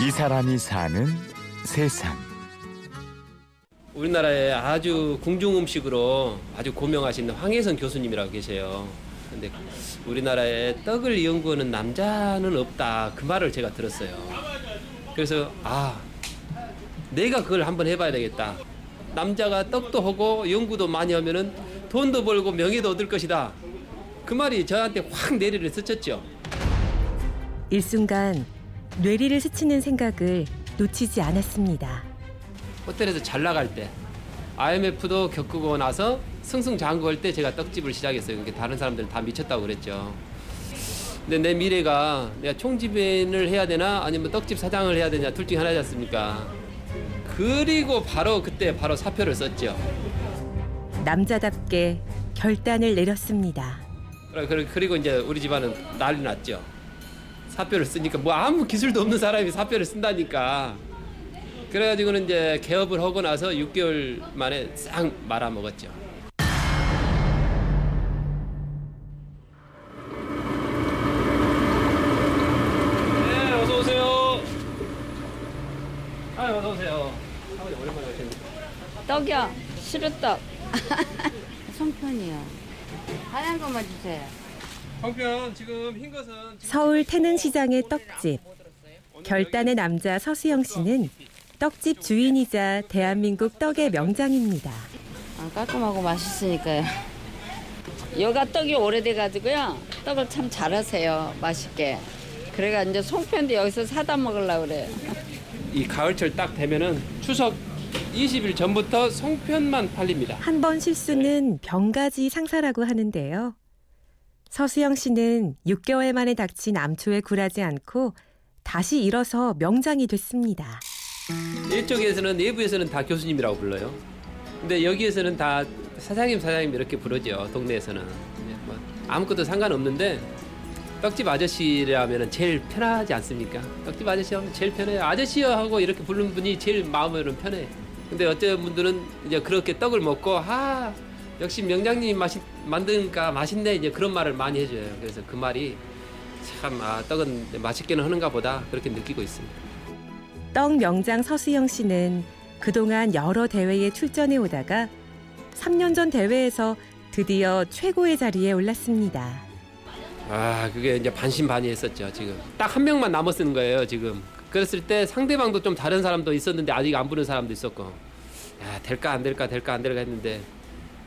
이 사람이 사는 세상. 우리나라에 아주 궁중 음식으로 아주 고명하신 황혜선 교수님이라고 계세요. 근데 우리나라에 떡을 연구하는 남자는 없다. 그 말을 제가 들었어요. 그래서 아 내가 그걸 한번 해봐야 되겠다. 남자가 떡도 하고 연구도 많이 하면은 돈도 벌고 명예도 얻을 것이다. 그 말이 저한테 확 내리를 스쳤죠. 일순간 뇌리를 스치는 생각을 놓치지 않았습니다. 호텔에서 잘 나갈 때 IMF도 겪고 나서 승승장구할 때 제가 떡집을 시작했어요. 그게 다른 사람들은 다 미쳤다고 그랬죠. 근데 내 미래가 내가 총집인을 해야 되나 아니면 떡집 사장을 해야 되냐 둘 중에 하나지 않습니까? 그리고 바로 그때 바로 사표를 썼죠. 남자답게 결단을 내렸습니다. 그리고 이제 우리 집안은 난리 났죠. 사표를 쓰니까 뭐 아무 기술도 없는 사람이 사표를 쓴다니까. 그래가지고는 이제 개업을 하고 나서 6개월 만에 싹 말아먹었죠. 네, 어서 오세요. 아, 어서 오세요. 아버지 오랜만에 오셨네. 떡이요. 시루떡. 송편이요. 하얀 것만 주세요. 서울 태능시장의 떡집. 결단의 남자 서수영 씨는 떡집 주인이자 대한민국 떡의 명장입니다. 아, 깔끔하고 맛있으니까요. 여가 떡이 오래돼가지고요. 떡을 참 잘하세요. 맛있게. 그래가 이제 송편도 여기서 사다 먹으려고 그래요. 이 가을철 딱 되면은 추석 20일 전부터 송편만 팔립니다. 한 번 실수는 병가지 상사라고 하는데요. 서수영 씨는 6개월 만에 닥친 암초에 굴하지 않고 다시 일어서 명장이 됐습니다. 이쪽에서는 내부에서는 다 교수님이라고 불러요. 근데 여기에서는 다 사장님 사장님 이렇게 부르죠. 동네에서는 네, 뭐 아무것도 상관없는데 떡집 아저씨라면 제일 편하지 않습니까? 떡집 아저씨 하면 제일 편해요. 아저씨요 하고 이렇게 부르는 분이 제일 마음으로는 편해. 근데 어떤 분들은 이제 그렇게 떡을 먹고 아 역시 명장님이 맛있 만드니까 맛있네 이제 그런 말을 많이 해줘요. 그래서 그 말이 참 아, 떡은 맛있게는 하는가 보다 그렇게 느끼고 있습니다. 떡 명장 서수영 씨는 그동안 여러 대회에 출전해 오다가 3년 전 대회에서 드디어 최고의 자리에 올랐습니다. 아 그게 이제 반신반의했었죠 지금 딱 한 명만 남았는 거예요 지금 그랬을 때 상대방도 좀 다른 사람도 있었는데 아직 안 부른 사람도 있었고 야 될까 안 될까 될까 안 될까 했는데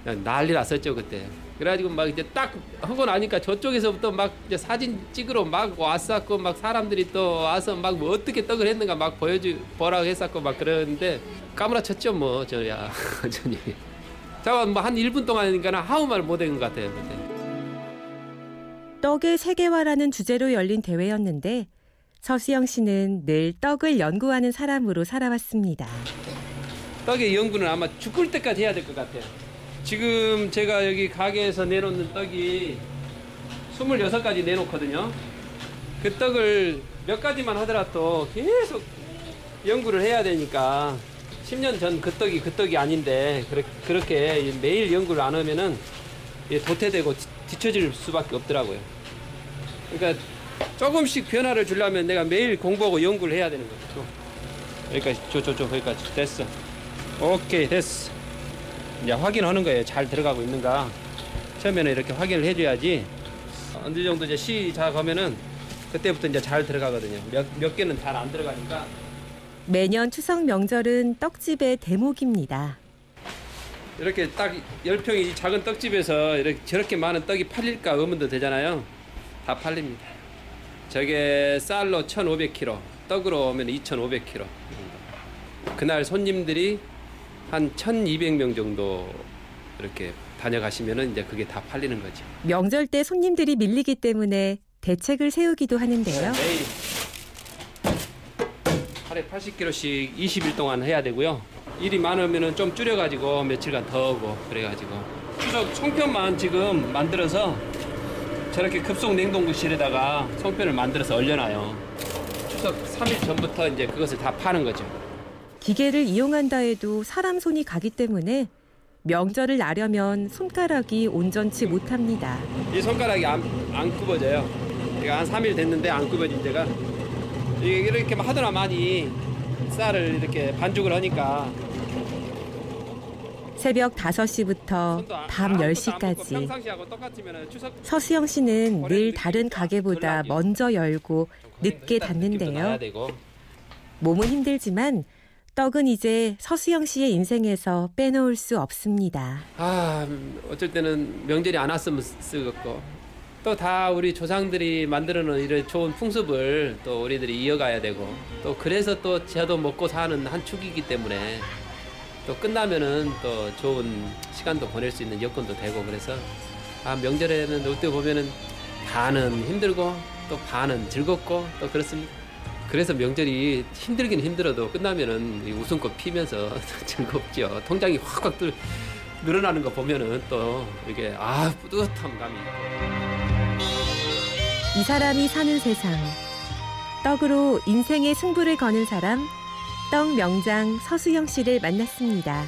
난리 났었죠 그때 그래가지고 막 이제 딱 하고 나니까 저쪽에서부터 막 이제 사진 찍으러 막 왔었고 막 사람들이 또 와서 막 뭐 어떻게 떡을 했는가 막 보여주 보라고 했었고 막 그러는데 까무라쳤죠 뭐 저야 저니 잠깐 뭐한 1분 동안이니까 아무 말 못한 것 같아요 그때. 떡의 세계화라는 주제로 열린 대회였는데 서수영 씨는 늘 떡을 연구하는 사람으로 살아왔습니다. 떡의 연구는 아마 죽을 때까지 해야 될 것 같아요. 지금 제가 여기 가게에서 내놓는 떡이 26가지 내놓거든요. 그 떡을 몇 가지만 하더라도 계속 연구를 해야 되니까 10년 전 그 떡이 그 떡이 아닌데 그렇- 그렇게 매일 연구를 안 하면은 도태되고 뒤- 뒤처질 수밖에 없더라고요. 그러니까 조금씩 변화를 주려면 내가 매일 공부하고 연구를 해야 되는 거죠. 여기까지 저 저 저 여기까지 됐어. 오케이 됐어. 이제 확인하는 거예요. 잘 들어가고 있는가. 처음에는 이렇게 확인을 해줘야지. 어느 정도 이제 시작하면은 그때부터 이제 잘 들어가거든요. 몇, 몇 개는 잘 안 들어가니까. 매년 추석 명절은 떡집의 대목입니다. 이렇게 딱 열평이 작은 떡집에서 이렇게 저렇게 많은 떡이 팔릴까 의문도 되잖아요. 다 팔립니다. 저게 쌀로 1,500kg, 떡으로 오면 2,500kg. 그날 손님들이 한 1,200명 정도 이렇게 다녀가시면은 이제 그게 다 팔리는 거죠. 명절 때 손님들이 밀리기 때문에 대책을 세우기도 하는데요. 매일 하루에 80kg씩 20일 동안 해야 되고요. 일이 많으면은 좀 줄여가지고 며칠간 더 하고 그래가지고 추석 송편만 지금 만들어서 저렇게 급속 냉동실에다가 송편을 만들어서 얼려놔요. 추석 3일 전부터 이제 그것을 다 파는 거죠. 기계를 이용한다 해도 사람 손이 가기 때문에 명절을 나려면 손가락이 온전치 못합니다. 이 손가락이 안, 안 굽어져요. 제가 한 3일 됐는데 안 굽어진 데가 이렇게 하더나 많이 쌀을 이렇게 반죽을 하니까 새벽 5시부터 손도 아- 밤 아무것도 안 먹고 10시까지 평상시하고 똑같으면 추석 서수영 씨는 늘 다른 가게보다 먼저 열고 늦게 닫는데요. 몸은 힘들지만 떡은 이제 서수영 씨의 인생에서 빼놓을 수 없습니다. 아 음, 어쩔 때는 명절이 안 왔으면 쓰겠고 또 다 우리 조상들이 만들어놓은 이런 좋은 풍습을 또 우리들이 이어가야 되고 또 그래서 또 저도 먹고 사는 한 축이기 때문에 또 끝나면은 또 좋은 시간도 보낼 수 있는 여건도 되고 그래서 아 명절에는 어떻게 보면은 반은 힘들고 또 반은 즐겁고 또 그렇습니다. 그래서 명절이 힘들긴 힘들어도 끝나면은 이 웃음꽃 피면서 즐겁죠. 통장이 확확 들, 늘어나는 거 보면은 또 이게 아 뿌듯한 감이 있고. 이 사람이 사는 세상. 떡으로 인생의 승부를 거는 사람, 떡 명장 서수영 씨를 만났습니다.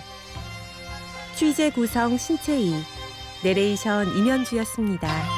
취재 구성 신채희, 내레이션 임현주였습니다.